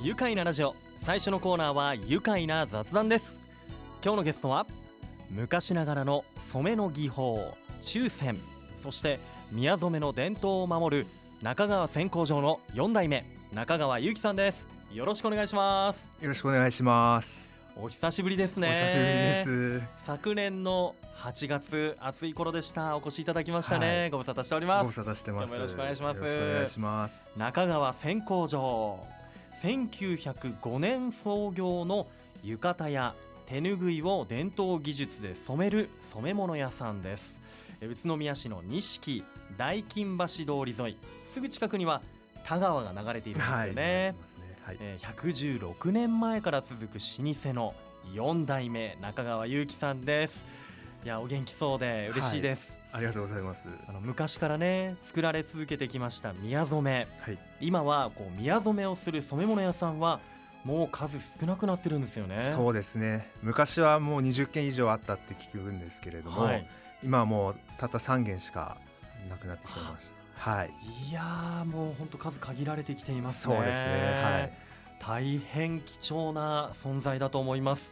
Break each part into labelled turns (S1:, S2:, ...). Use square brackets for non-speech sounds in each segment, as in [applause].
S1: 愉快なラジオ。最初のコーナーは愉快な雑談です。今日のゲストは昔ながらの染めの技法中線そして宮染めの伝統を守る中川線香場の4代目中川祐樹さんです。よろしくお願いします。
S2: よろしくお願いします。
S1: お久しぶりですね。
S2: お久しぶりです。
S1: 昨年の8月暑い頃でした。お越しいただきましたね、
S2: はい。
S1: ご無沙汰しております。
S2: ご無沙汰してます。
S1: よろしくお願いします。
S2: よろしくお願いします。
S1: 中川線香場1905年創業の浴衣や手ぬぐいを伝統技術で染める染め物屋さんです。え宇都宮市の錦大金橋通り沿い。すぐ近くには田川が流れているんですよね、
S2: はいね。はい。
S1: えー116年前から続く老舗の4代目中川祐樹さんです。いやお元気そうで嬉しいです、
S2: ありがとうございます。
S1: あの昔からね作られ続けてきました宮染。め
S2: はい。
S1: 今はこう宮染めをする染め物屋さんはもう数少なくなってるんですよね。
S2: そうですね。昔はもう20件以上あったって聞くんですけれども、
S1: はい、
S2: 今はもうたった3件しかなくなってしまいました。はい。
S1: いやーもう本当数限られてきていますね。
S2: そうですね。はい。
S1: 大変貴重な存在だと思います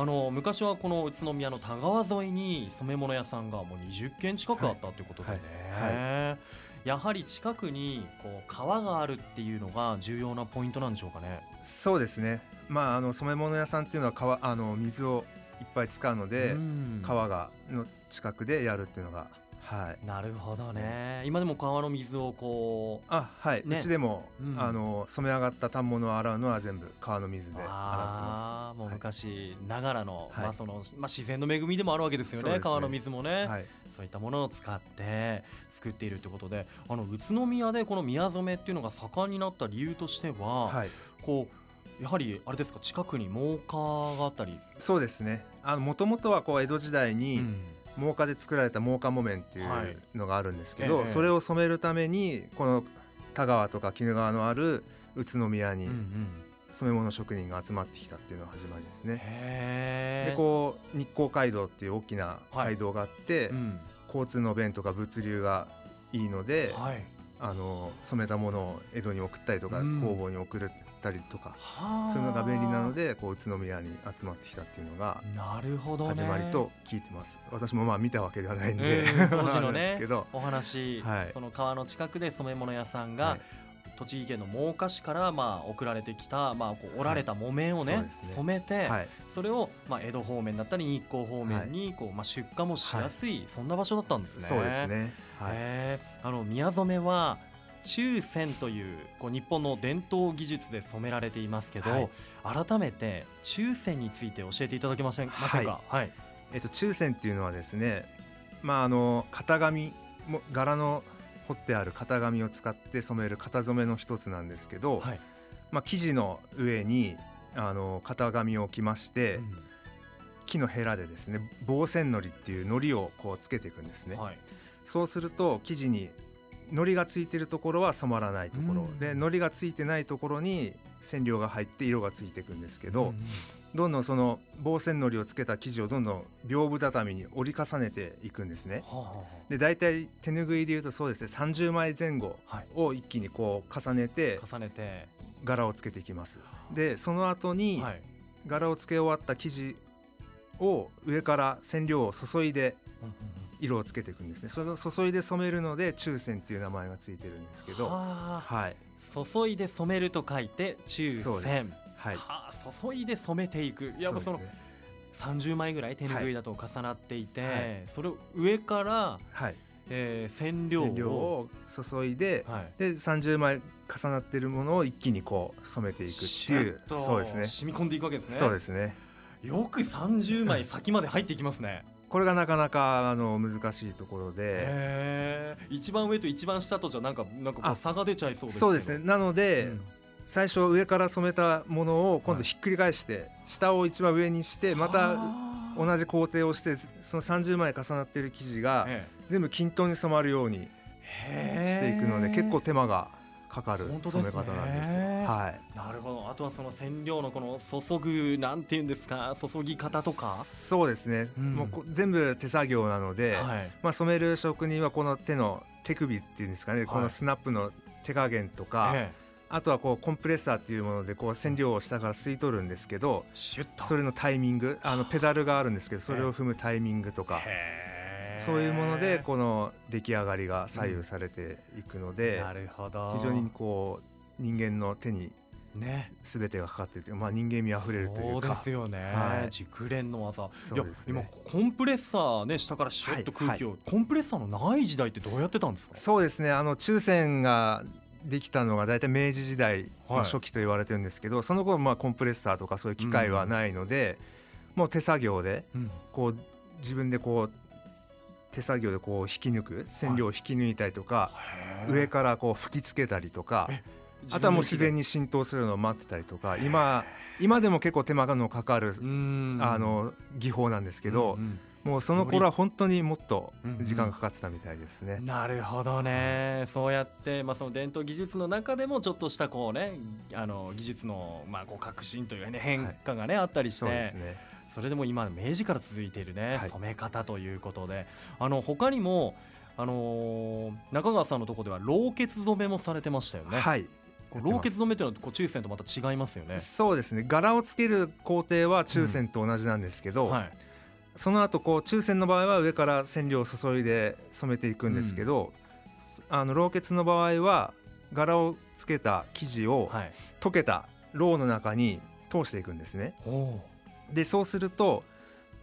S1: あの昔はこの宇都宮の田川沿いに染め物屋さんがもう20軒近くあったということでね、
S2: はい。
S1: やはり近くにこう川があるっていうのが重要なポイントなんでしょうかね。
S2: そうですね。まああの染め物屋さんっていうのは川あの水をいっぱい使うので、
S1: うん。
S2: 川がの近くでやるっていうのがはい。
S1: なるほどね。今でも川の水をこう
S2: あはい、
S1: ね。
S2: うちでも、
S1: うん。
S2: あの染め上がった反物を洗うのは全部川の水で洗って
S1: あーもう
S2: はい
S1: 昔ながらの、
S2: はい。
S1: まあそのまあ、自然の恵みでもあるわけですよね。
S2: ね。
S1: 川の水もね、
S2: ます。はい、
S1: そういったものを使って作っているということであの宇都宮でこの宮染めっていうのが盛んになった理由としては、
S2: はい、
S1: こうやはりあれですか近くに真岡があったり、
S2: そうですね。あの元々はこう江戸時代に
S1: うん
S2: 真岡で作られた真岡木綿ってい
S1: はい。う
S2: のがあるんですけど、
S1: ええ。
S2: それを染めるためにこの田川とか鬼怒川のある宇都宮に
S1: うんうん。
S2: 染め物職人が集まってきたっていうのが始まりですね。でこう日光街道っていう大きな街道があって、
S1: うん。
S2: 交通の便とか物流がいいので、
S1: はい。
S2: あの染めたものを江戸に送ったりとか、
S1: うん。
S2: 工房に送ったりとか
S1: はあ。
S2: そういうのが便利なのでこう宇都宮に集まってきたっていうのが
S1: なるほどね。
S2: 始まりと聞いてます、私もまあ見たわけではないんで、
S1: うん [laughs] 当時のね
S2: すけど、
S1: お話、
S2: はい。
S1: その川の近くで染め物屋さんが、
S2: はい
S1: 栃木県の真岡市からまあ送られてきた、まあ、こう織られた木綿をね,、
S2: はい。ね。
S1: 染めて、
S2: はい、
S1: それを、まあ、江戸方面だったり日光方面にこう、まあ、出荷もしやすい、そんな場所だったんですね。
S2: そうですね、はい、
S1: へーあの宮染めは中線というこう日本の伝統技術で染められていますけど、
S2: はい。
S1: 改めて中線について教えていただけません,、ませんか、はい。
S2: えっと中線っていうのはですね、まああの型紙も柄の彫ってある型紙を使って染める型染めの一つなんですけど、
S1: はい。
S2: まあ生地の上にあの型紙を置きまして、
S1: うん
S2: 木のヘラでですね防染のりっていうのりをこうつけていくんですね、
S1: はい。
S2: そうすると生地にのりがついてるところは染まらないところ、
S1: うん。
S2: でのりがついてないところに染料が入って色がついていくんですけど、
S1: うん。うん
S2: どんどんその防染のりをつけた生地をどんどん屏風畳に折り重ねていくんですね。
S1: はあ
S2: で大体手ぬぐいでいうとそうですね。30枚前後を一気にこう重ねて
S1: 重ねて、
S2: 柄をつけていきます。でその後に
S1: はい。
S2: 柄をつけ終わった生地を上から染料を注いで色をつけていくんですね。その注いで染めるので中線っていう名前がついてるんですけ
S1: うん
S2: ど。
S1: はあ。
S2: はい。
S1: 注いで染めると書いて中線
S2: す。はい。
S1: はあ注いで染めていく。いやもうその
S2: そうですね
S1: 30枚ぐらい手ぬぐいだと重なっていて、
S2: はい。
S1: それを上から、
S2: はい。
S1: えー、染料を。
S2: 注いで
S1: はい、
S2: で30枚重なってるものを一気にこう染めていくっていう。そうですね。
S1: 染み込んでいくわけですね。
S2: そうですね。
S1: よく30枚先まで入っていきますね
S2: これがなかなかあの難しいところで。
S1: 一番上と一番下とじゃなんかなんか差が出ちゃいそうです
S2: そうですね。なので、
S1: うん。
S2: 最初上から染めたものを今
S1: はい
S2: 度ひっくり返して、下を一番上にしてまた同じ工程をしてその30枚重なってる生地が
S1: え
S2: 全部均等に染まるように
S1: え
S2: していくので結構手間がかかる染め方なんですよ。はい。
S1: なるほど。あとはその染料のこの注ぐなんていうんですか注ぎ方とか？
S2: そうですね、
S1: うん。
S2: もうこ全部手作業なので、
S1: はい。
S2: まあ、染める職人はこの手の手首っていうんですかね、このスナップの手加減とか、
S1: え
S2: あとはこうコンプレッサーっていうものでこう染料を下から吸い取るんですけど
S1: シュッと。
S2: それのタイミングあのペダルがあるんですけどそれを踏むタイミングとかそういうものでこの出来上がりが左右されていくので
S1: なるほど。
S2: 非常にこう人間の手に
S1: ね。
S2: 全てがかかっているというまあ人間味あふれるとい
S1: そうで
S2: うか
S1: すよね、
S2: はい。
S1: 熟練の技。
S2: ね。
S1: いや今コンプレッサーね下からシュッと空気を、コンプレッサーのない時代ってどうやってたんですか？
S2: そうですね。あの中線ができたのが大体明治時代
S1: はい。
S2: の初期と言われてるんですけど、その頃まあコンプレッサーとかそういう機械はないので、もう手作業で
S1: うん。
S2: こう自分でこう手作業でこう引き抜く染料を引き抜いたりとか、上からこう吹きつけたりとか
S1: え
S2: あとはもう自然に浸透するのを待ってたりとか今今でも結構手間がのかかる、
S1: うん。
S2: あの技法なんですけど、
S1: うんうん。
S2: もうその頃は本当にもっと
S1: うんうん。
S2: 時間がかかってたみたいですね。
S1: なるほどね、そうやって、まあ、その伝統技術の中でもちょっとしたこうねあの技術の、まあ、こう革新というかね変化がね、あったりして。
S2: そうですね。
S1: それでも今明治から続いているね、
S2: はい
S1: 染め方ということであの他にも、あのー中川さんのところでは老血染めもされてましたよね。
S2: はい。
S1: 老血染めというのはこう中線とまた違いますよね。
S2: そうですね。柄をつける工程は中線と同じなんですけど、
S1: はい、
S2: その後こう中線の場合は上から染料を注いで染めていくんですけど、あの老血の場合は柄をつけた生地を
S1: はい、
S2: 溶けたろうの中に通していくんですね。
S1: おお
S2: でそうすると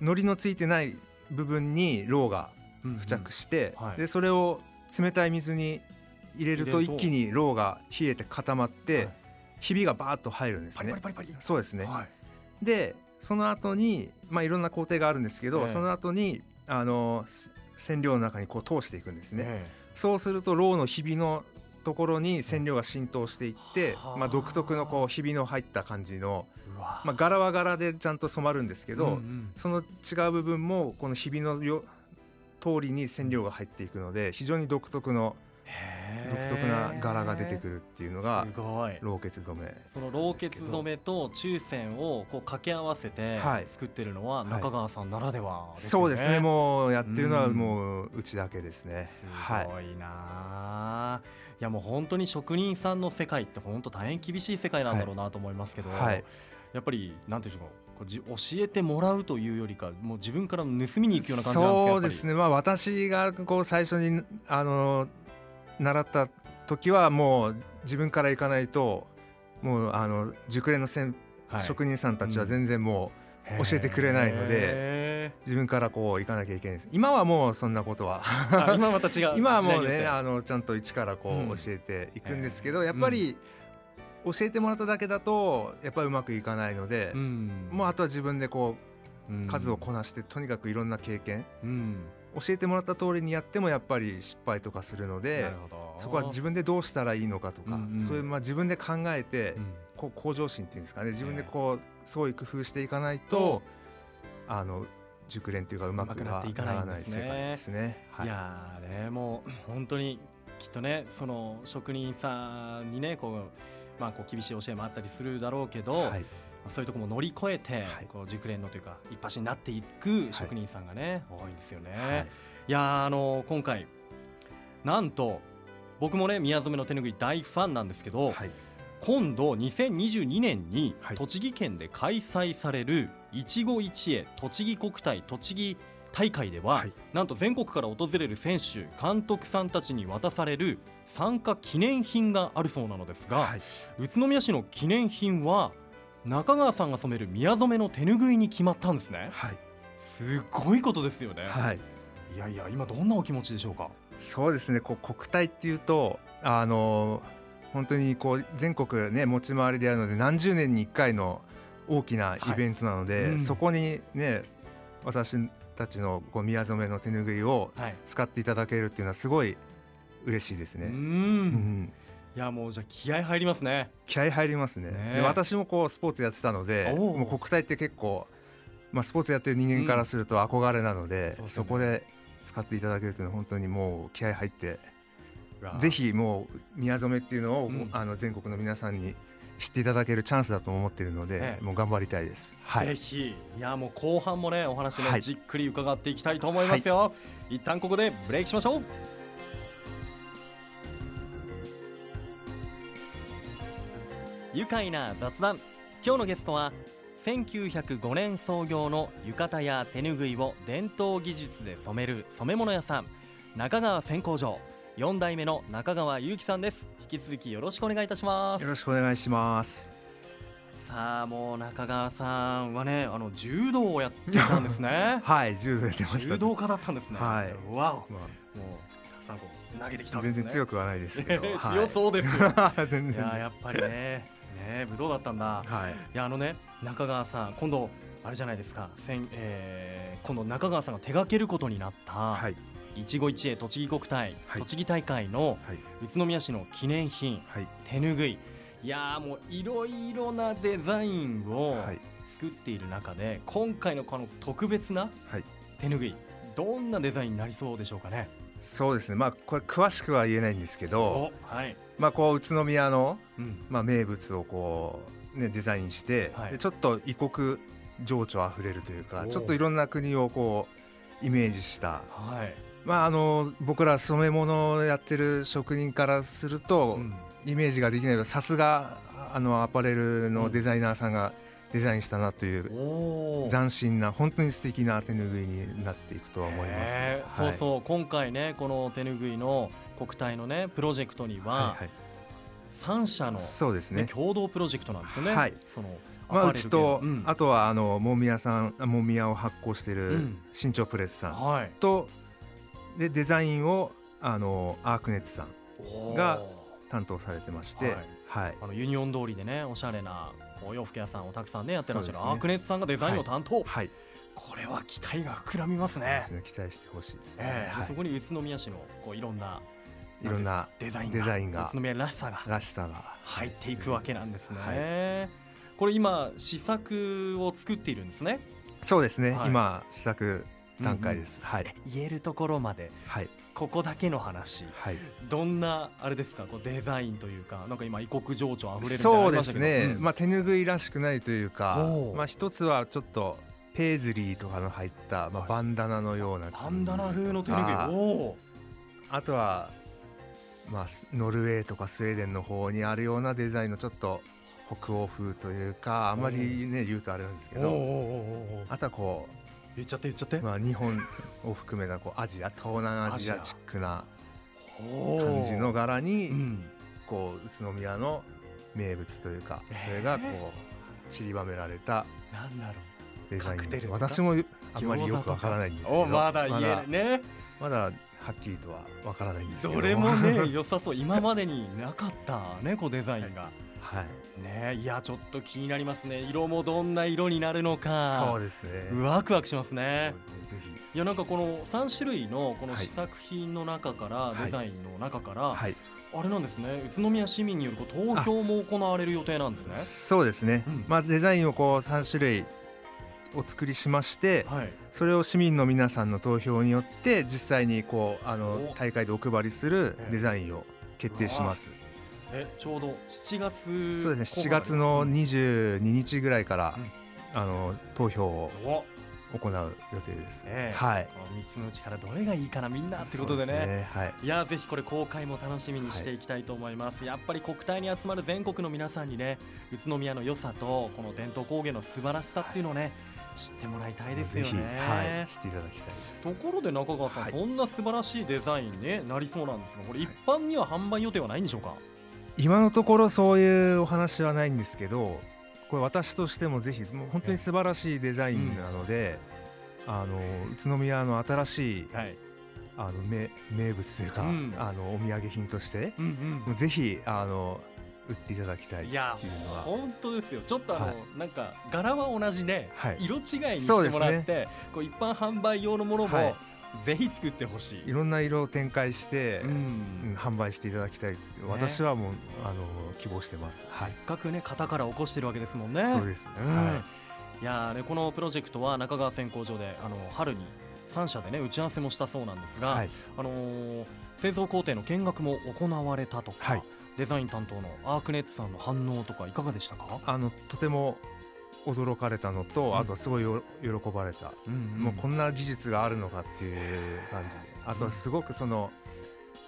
S2: 糊のついてない部分にろうが
S1: ー、
S2: 付着して、
S1: うんはい。
S2: でそれを冷たい水に入れると一気にろうが冷えて固まって、
S1: はい。
S2: ひびがバーッと入るんです
S1: パリ
S2: ね
S1: パリパリパリ。
S2: そうですね、
S1: はい、
S2: でその後にまあいろんな工程があるんですけど、
S1: ええ。
S2: その後にあのす染料の中にこう通していくんですね、
S1: え
S2: そうするとろうのひびのところに染料が浸透していって、
S1: はあ
S2: まあ、独特のこうひびの入った感じの、まあ、柄は柄でちゃんと染まるんですけど、
S1: うんうん。
S2: その違う部分もこのひびのよ通りに染料が入っていくので非常に独特の
S1: へ
S2: 独
S1: ー
S2: 特な柄が出てくるっていうのが老血染め。
S1: その老血染めと中線をこう掛け合わせて
S2: はい。
S1: 作ってるのは
S2: はい。
S1: 中川さんならではですよ
S2: そうですね。もうやってるのは
S1: うん
S2: もううちだけですね。はい。
S1: すごいなあ、い、やもう本当に職人さんの世界って本当大変厳しい世界なんだろうなと思いますけど、
S2: はい
S1: やっぱりなんていうか教えてもらうというよりかもう自分から盗みに行くような感じなんですか
S2: そうですね。まあ私がこう最初にあの習った時はもう自分から行かないともうあの熟練の先、
S1: はい
S2: 職人さんたちは全然もう教えてくれないので
S1: へ
S2: 自分からこう行かなきゃいけないです。今はもうそんなことは
S1: 今また違う
S2: 今はもうね [laughs] あのちゃんと一からこ
S1: うん。
S2: う教えていくんですけど、やっぱり教えてもらっただけだとやっぱりうまくいかないので、
S1: うん。
S2: もうあとは自分でこ
S1: う
S2: 数をこなしてとにかくいろんな経験
S1: うん。
S2: 教えてもらった通りにやってもやっぱり失敗とかするのでそこは自分でどうしたらいいのかとか、
S1: うんうん。
S2: そういうまあ自分で考えて、
S1: うん。
S2: こう向上心っていうんですかね自分でこうそういう工夫していかないと、あの熟練というかうまくは
S1: な
S2: らない
S1: んですね。
S2: 世界ですね。はい。
S1: いやーねもう本当にきっとねその職人さんにねこうまあこう厳しい教えもあったりするだろうけど、
S2: はい。
S1: まあそういうところも乗り越えて、
S2: はい。
S1: こう熟練のというか一発になっていく職人さんがね、多いんですよね。
S2: はい。
S1: い、やーあの今回なんと僕もね宮染めの手ぬぐい大ファンなんですけど、
S2: はい。
S1: 今度2022年に
S2: はい。
S1: 栃木県で開催される一期一会栃木国体栃木大会では、
S2: はい。
S1: なんと全国から訪れる選手監督さんたちに渡される参加記念品があるそうなのですが、
S2: はい。
S1: 宇都宮市の記念品は中川さんが染める宮染めの手ぬぐいに決まったんですね。
S2: はい。
S1: すごいことですよね、
S2: はい。
S1: い、やいや今どんなお気持ちでしょうか？
S2: そうですね。こう国体っていうとあの本当にこう全国ね持ち回りでやるので何十年に1回の大きなイベントなので、
S1: はいうん。
S2: そこにね私たちのこう宮染めの手ぬぐいを
S1: はい。
S2: 使っていただけるっていうのはすごい嬉しいです
S1: うーん。
S2: ね。うん。
S1: いやもうじゃあ気合入りますね。
S2: 気合入りますね。
S1: ね。
S2: で私もこうスポーツやってたのでもう国体って結構、まあ、スポーツやってる人間からすると憧れなので、
S1: そうですよね。
S2: そこで使っていただけるというのは本当にもう気合入ってぜひもう宮染めっていうのを、
S1: うん。
S2: あの全国の皆さんに知っていただけるチャンスだと思っているので、
S1: ええ。
S2: もう頑張りたいです。はい、
S1: ぜひ。いやもう後半もねお話ね、
S2: はい。
S1: じっくり伺っていきたいと思いますよ、一旦ここでブレイクしましょう。愉快な雑談。今日のゲストは1905年創業の浴衣や手ぬぐいを伝統技術で染める染め物屋さん中川線工場。4代目の中川祐樹さんです引き続きよろしくお願いいたします。
S2: よろしくお願いします。
S1: さあもう中川さんはねあの柔道をやってたんですね。[laughs]
S2: はい柔道やってました。
S1: 柔道家だったんですね。
S2: はい。
S1: わお。
S2: まあ
S1: もうたくさんこう投げてきたね。
S2: 全然強くはないですけど、[laughs]
S1: 強そうですよ。
S2: は [laughs] い全然
S1: いややっぱりねね武道だったんだ。
S2: はい。
S1: いやあのね中川さん今度あれじゃないですか、せんえー、今度中川さんが手掛けることになった、
S2: はい
S1: 一期一会栃木国体、
S2: はい。
S1: 栃木大会の
S2: はい。
S1: 宇都宮市の記念品
S2: はい。
S1: 手ぬぐい。いやーもういろいろなデザインを
S2: はい。
S1: 作っている中で、今回のこの特別な
S2: はい。
S1: 手ぬぐいどんなデザインになりそうでしょうかね？
S2: そうですね。まあこれ詳しくは言えないんですけど
S1: おはい、
S2: まあこう宇都宮の
S1: うん、
S2: まあ名物をこうねデザインして、
S1: はい。
S2: でちょっと異国情緒あふれるというか
S1: お
S2: ちょっといろんな国をこうイメージした
S1: はい、
S2: まああの僕ら染め物をやってる職人からすると、
S1: うん。
S2: イメージができない。さすがあのアパレルのデザイナーさんがデザインしたなという
S1: おー。
S2: 斬新な本当に素敵な手ぬぐいになっていくとは思います、はい。
S1: そうそう。今回ねこの手ぬぐいの国体のねプロジェクトには
S2: はいはい。
S1: 3社の、ね
S2: そうですね。
S1: 共同プロジェクトなんですよね。
S2: はい。
S1: その
S2: まあ、うちと、
S1: うん。
S2: あとはあのもみ屋さんもみ屋を発行している
S1: うん。
S2: 新潮プレスさん
S1: はい。
S2: と、でデザインをあのアークネッツさんが担当されてまして、
S1: は
S2: はい。い
S1: あのユニオン通りでねおしゃれなお洋服屋さんをたくさんねやってらっしゃる、
S2: ね。
S1: アークネットさんがデザインを担当、
S2: はい。
S1: これは期待が膨らみますね。
S2: す。ね。期待してほしいですね、
S1: ええ
S2: はい。
S1: そこに宇都宮市のこういろんない
S2: ろんな
S1: デザインが
S2: デザインが
S1: 宇都宮らしさが
S2: らしさが
S1: 入っていくわけなんですね。
S2: はい。
S1: これ今試作を作っているんですね。
S2: そうですね、
S1: はい。
S2: 今試作段階です、はい。
S1: 言えるところまで。
S2: はい。
S1: ここだけの話。
S2: はい。
S1: どんなあれですか？こうデザインというかなんか今異国情緒あふれる
S2: そうですね、
S1: うん。
S2: まあ手ぬぐいらしくないというかまあ一つはちょっとペーズリーとかの入った、まあ、
S1: はい。
S2: バンダナのような
S1: パ
S2: 感じ。
S1: ンダナ風の手ぬぐい。おお。
S2: あとはまあスノルウェーとかスウェーデンの方にあるようなデザインのちょっと北欧風というかあんまりね言うとあれなんですけど。あとはこ
S1: 言っちゃって言っちゃって、
S2: う、まあ、日本を含めたこうアジア東南アジアチックな感じの柄に、
S1: う。ん
S2: こう宇都宮の名物というか
S1: えー。
S2: それがこう散りばめられた
S1: なんだろ
S2: デザイン。私もあんまりよくわからないんですけど
S1: おまだ言えるね
S2: まだはっきりとはわからないんですけど。
S1: どれもね良さそう。今までになかったねこうデザインが、
S2: はい
S1: ねいやちょっと気になりますね。色もどんな色になるのか。
S2: そうですね。
S1: ワクワクしますね。
S2: ね。ぜ
S1: いやなんかこの3種類のこの
S2: はい。
S1: 試作品の中から、
S2: い。
S1: デザインの中から、
S2: ひはい。
S1: あれなんですね。宇都宮市民によるこう投票も行われる予定なんですね。
S2: そうですね、
S1: うん。
S2: まあデザインをこう3種類お作りしまして
S1: はい。
S2: それを市民の皆さんの投票によって実際にこうあの
S1: お。
S2: 大会でお配りする
S1: ええ。
S2: デザインを決定します
S1: えちょうど7月
S2: そうですね。7
S1: 後半
S2: 月の
S1: うん。
S2: 22日ぐらいから、
S1: うん。
S2: あの投票を
S1: お。
S2: 行う予定です、
S1: ええ。
S2: はい。
S1: この3つのうちからどれがいいかなみんなってことでね。
S2: そうすはい。
S1: いやぜひこれ公開も楽しみにしていきたいと思います、やっぱり国体に集まる全国の皆さんにね宇都宮の良さとこの伝統工芸の素晴らしさっていうのをね、知ってもらいたいですよね。
S2: はい、知っていただきたいです。
S1: ところで中川さん、
S2: はい。
S1: そんな素晴らしいデザインになりそうなんですがこれ一般には販売予定はないんでしょうか、
S2: 今のところそういうお話はないんですけどこれ私としてもぜひもう本当に素晴らしいデザインなので、あの宇都宮の新しい
S1: はい。
S2: あの名名物というか、
S1: うん。
S2: あのお土産品として
S1: うん
S2: もうぜひあの売っていただきたいっていうのは。
S1: 本当ですよ。ちょっとあの、
S2: はい。
S1: なんか柄は同じで、
S2: はい。
S1: 色違いにしてもらっ
S2: ね。
S1: て、こう一般販売用のものも、
S2: はい
S1: ぜひ作ってほしい。
S2: いろんな色を展開して、
S1: うん。
S2: うん販売していただきたい。私はもうあの希望してます。はい、
S1: せっかくね型から起こしてるわけですもんね。
S2: そうです。
S1: うん。
S2: はい。
S1: やーねこのプロジェクトは中川線工場であの春に3社でね打ち合わせもしたそうなんですが、
S2: はい、
S1: あのー製造工程の見学も行われたとか、
S2: はい。
S1: デザイン担当のアークネッツさんの反応とかいかがでしたか、
S2: あのとても驚かれたのと、
S1: うん。
S2: あとはすごいよ喜ばれた、
S1: うん
S2: もうこんな技術があるのかっていう感じ。であとはすごくその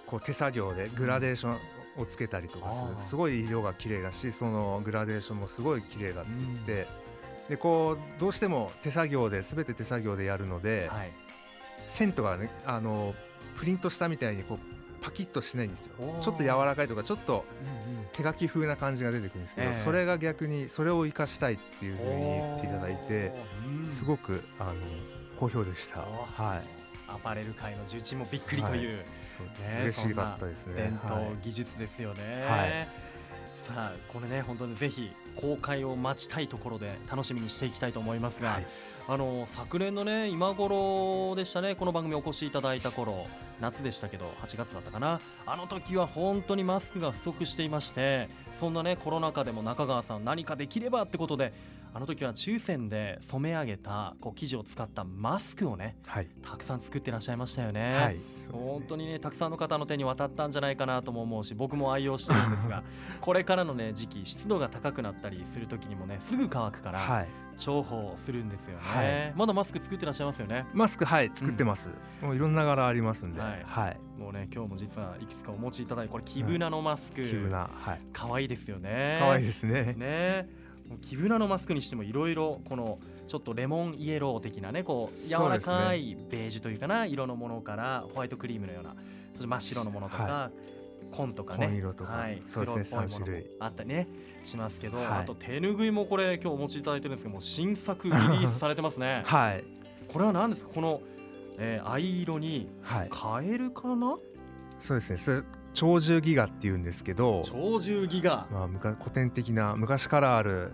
S2: こう手作業でグラデーションをつけたりとかする。
S1: あー。
S2: すごい色が綺麗だしそのグラデーションもすごい綺麗だって言って、
S1: うん。
S2: でこうどうしても手作業で全て手作業でやるので、
S1: はい。
S2: 線とかねあのプリントしたみたいにこうパキッとしないんですよ。ちょっと柔らかいとかちょっと手書き風な感じが出てくるんですけど、
S1: ええ。
S2: それが逆にそれを生かしたいっていうふうに言っていただいてす
S1: く
S2: ごくあの好評でした。
S1: お
S2: はい。
S1: アパレル界の重鎮もびっくりという、
S2: そうです
S1: ね
S2: 嬉しかったですね。
S1: 伝統
S2: はい。
S1: 技術ですよね、
S2: はい。
S1: さあこれね本当にぜひ公開を待ちたいところで楽しみにしていきたいと思いますが、
S2: はい。
S1: あの昨年のね今頃でしたねこの番組お越しいただいた頃夏でしたけど8月だったかな。あの時は本当にマスクが不足していましてそんなねコロナ禍でも中川さん何かできればってことであの時は抽選で染め上げたこう生地を使ったマスクをね
S2: はい。
S1: たくさん作ってらっしゃいましたよね。
S2: はいね。
S1: 本当にねたくさんの方の手に渡ったんじゃないかなとも思うし僕も愛用してるんですが [laughs] これからのね時期湿度が高くなったりする時にもねすぐ乾くから
S2: はい
S1: 重宝するんですよね、
S2: はい。
S1: まだマスク作ってらっしゃいますよね。
S2: マスクはい作ってます。もういろんな柄ありますんで、
S1: は
S2: はい。い。
S1: もうね今日も実はいくつかお持ちいただいてこれキブナのマスク、
S2: キブナはい。
S1: 可愛いですよね。
S2: 可愛いですね。
S1: ね。もうキブナのマスクにしてもいろいろこのちょっとレモンイエロー的なねこう柔らかいベージュというかな色のものからホワイトクリームのようなそして真っ白のものとか、
S2: は
S1: 紺とかね。
S2: 紺色とか。
S1: はい、
S2: そうですね
S1: 黒っぽいものも
S2: 三種類。
S1: あったりねしますけど、
S2: はい。
S1: あと手ぬぐいもこれ今日お持ちいただいてるんですけども新作リリースされてますね。[laughs]
S2: はい。
S1: これは何ですか？この、えー、藍色に
S2: はい。
S1: カエルかな？
S2: そうですね。それ鳥獣ギガって言うんですけど、
S1: 鳥獣ギガ
S2: まあ古典的な昔からある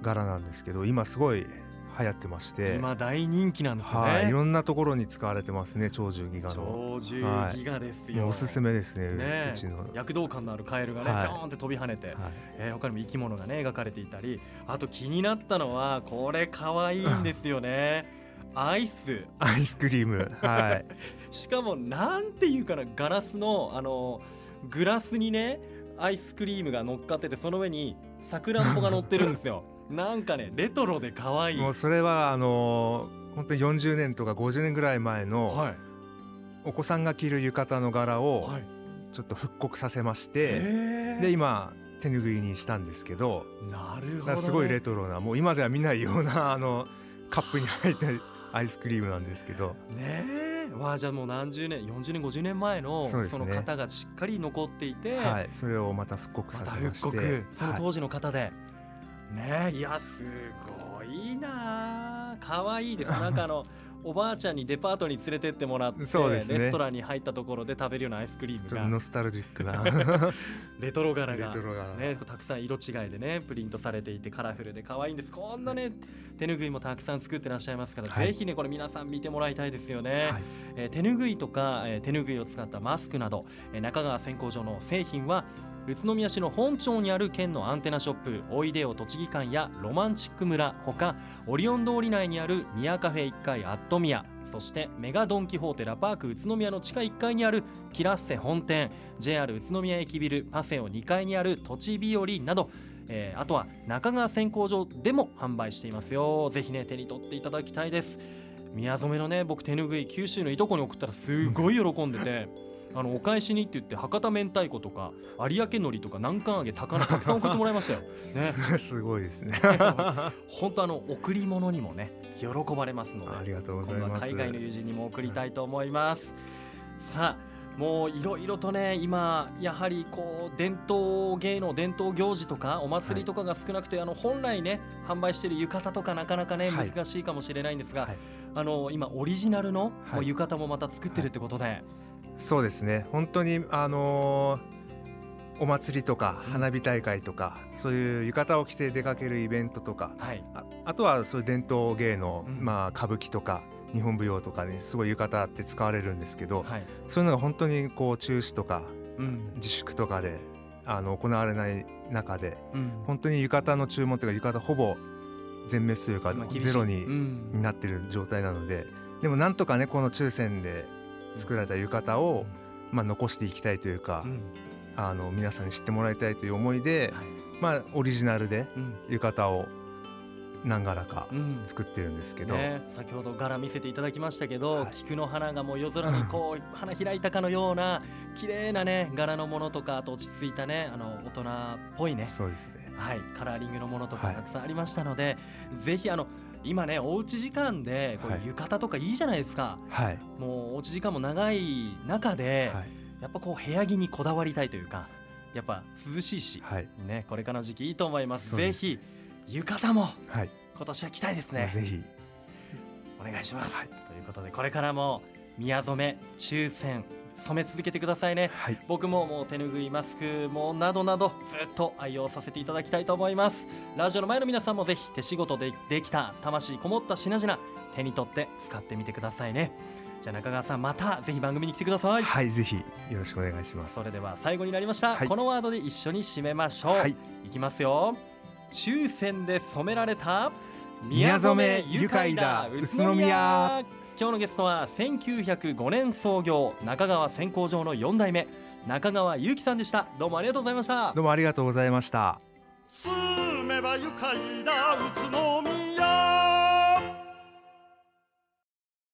S2: 柄なんですけど、今すごい流行ってまして、
S1: 今大人気なんですね、
S2: はい。いろんなところに使われてますね鳥獣ギガの。
S1: 鳥獣ギガですよ、
S2: もうおすすめですね。
S1: ね
S2: うちの。
S1: 躍動感のあるカエルがね、
S2: はい
S1: ーンって飛び跳ねて、
S2: はい
S1: えー他にも生き物がね描かれていたりあと気になったのはこれ可愛いんですよねアイス
S2: アイスクリーム。はい。[laughs]
S1: しかもなんていうかなガラスのあのグラスにねアイスクリームが乗っかっててその上にさくらんぼが乗ってるんですよ [laughs] なんかねレトロで可愛い。
S2: もうそれはあのー本当に40年とか50年ぐらい前の
S1: はい。
S2: お子さんが着る浴衣の柄を
S1: はい。
S2: ちょっと復刻させまして、
S1: えー。
S2: で今手ぬぐいにしたんですけど
S1: なるほど、ね、
S2: すごいレトロなもう今では見ないようなあのカップに入ったアイスクリームなんですけど。
S1: ねえ。わあじゃあもう何十年40年50年前の
S2: そ
S1: の型がしっかり残っていて、
S2: はい。それをまた復刻させまして。
S1: 復刻。その
S2: はい。
S1: 当時の方で、ね。えいやすごいな。あ可愛いです。[laughs] なんかあのおばあちゃんにデパートに連れてってもらって、
S2: そうですね。
S1: レストランに入ったところで食べるようなアイスクリームが。
S2: ノスタルジックな。[laughs]
S1: レトロ柄が。ね、たくさん色違いでねプリントされていてカラフルで可愛いんです。こんなね手ぬぐいもたくさん作ってらっしゃいますから、
S2: はい。
S1: ぜひねこれ皆さん見てもらいたいですよね、
S2: はい。
S1: えー手ぬぐいとか、えー手ぬぐいを使ったマスクなど、えー中川線香所の製品は宇都宮市の本町にある県のアンテナショップおいでよ栃木館やロマンチック村ほかオリオン通り内にある宮カフェ1階アットミヤそしてメガドン・キホーテラパーク宇都宮の地下1階にあるキラッセ本店 JR 宇都宮駅ビルパセオ2階にある土地日和などえーあとは中川線香所でも販売していますよ。ぜひね手に取っていただきたいです。宮染めのね僕手ぬぐい九州のいとこに送ったらすごい喜んでて。あのお返しにって言って博多明太子とか有明海苔とか南関揚げ高菜たくさん送ってもらいましたよ。ね [laughs]
S2: すごいですね。[laughs]
S1: 本当あの贈り物にもね喜ばれますので
S2: ありがとうございます。
S1: 海外の友人にも送りたいと思います。さあもういろいろとね今やはりこう伝統芸能伝統行事とかお祭りとかが少なくて、あの本来ね販売している浴衣とかなかなかね
S2: はい。
S1: 難しいかもしれないんですが、
S2: はい。
S1: あの今オリジナルの浴衣もまた作ってるってことで、
S2: そうですね。本当にあのーお祭りとか
S1: うん。
S2: 花火大会とか、そういう浴衣を着て出かけるイベントとか
S1: はい。
S2: ああとはそういう伝統芸能、
S1: うん。
S2: まあ、歌舞伎とか日本舞踊とかにすごい浴衣って使われるんですけど、
S1: はい、
S2: そういうのが本当にこう中止とか
S1: うん。
S2: 自粛とかであの行われない中で
S1: うん、
S2: 本当に浴衣の注文というか浴衣ほぼ全滅というかゼロに
S1: うん。
S2: なってる状態なのででもなんとかねこの抽選で作られた浴衣を、まあ、残していきたいというか、
S1: うん。
S2: あの皆さんに知ってもらいたいという思いで、
S1: はい。
S2: まあ、オリジナルで
S1: うん。
S2: 浴衣を何柄か
S1: うん。
S2: 作ってるんですけど、
S1: ね、先ほど柄見せていただきましたけど、
S2: はい。
S1: 菊の花がもう夜空に [laughs] こう花開いたかのような綺麗なね柄のものとかあと落ち着いたねあの大人っぽいね。
S2: そうですね。
S1: はい。カラーリングのものとか
S2: はい。
S1: たくさんありましたので、ぜひあの今ねおうち時間でこう
S2: はい。
S1: 浴衣とかいいじゃないですか、
S2: はい。
S1: もうおうち時間も長い中で、
S2: はい。
S1: やっぱこう部屋着にこだわりたいというかやっぱ涼しいし、
S2: はい。
S1: ねこれからの時期いいと思いま
S2: す。
S1: ぜひ浴衣も
S2: はい、
S1: 今年は着たいですね。
S2: ぜひ。
S1: お願いします、
S2: はい。
S1: ということでこれからも宮染め抽選染め続けてくださいね。
S2: はい。
S1: 僕ももう手ぬぐいマスクもなどなどずっと愛用させていただきたいと思います。ラジオの前の皆さんもぜひ手仕事でできた魂こもった品々手に取って使ってみてくださいね。じゃあ中川さんまたぜひ番組に来てください、
S2: はいぜひよろしくお願いします。
S1: それでは最後になりました、
S2: はい。
S1: このワードで一緒に締めましょう、
S2: はい。
S1: いきますよ。抽選で染められた
S2: 宮染愉快だ。宇都宮
S1: 今日のゲストは1905年創業中川線工場の4代目中川祐樹さんでした。どうもありがとうございました。
S2: どうもありがとうございました。
S3: 住めば愉快だ宇都宮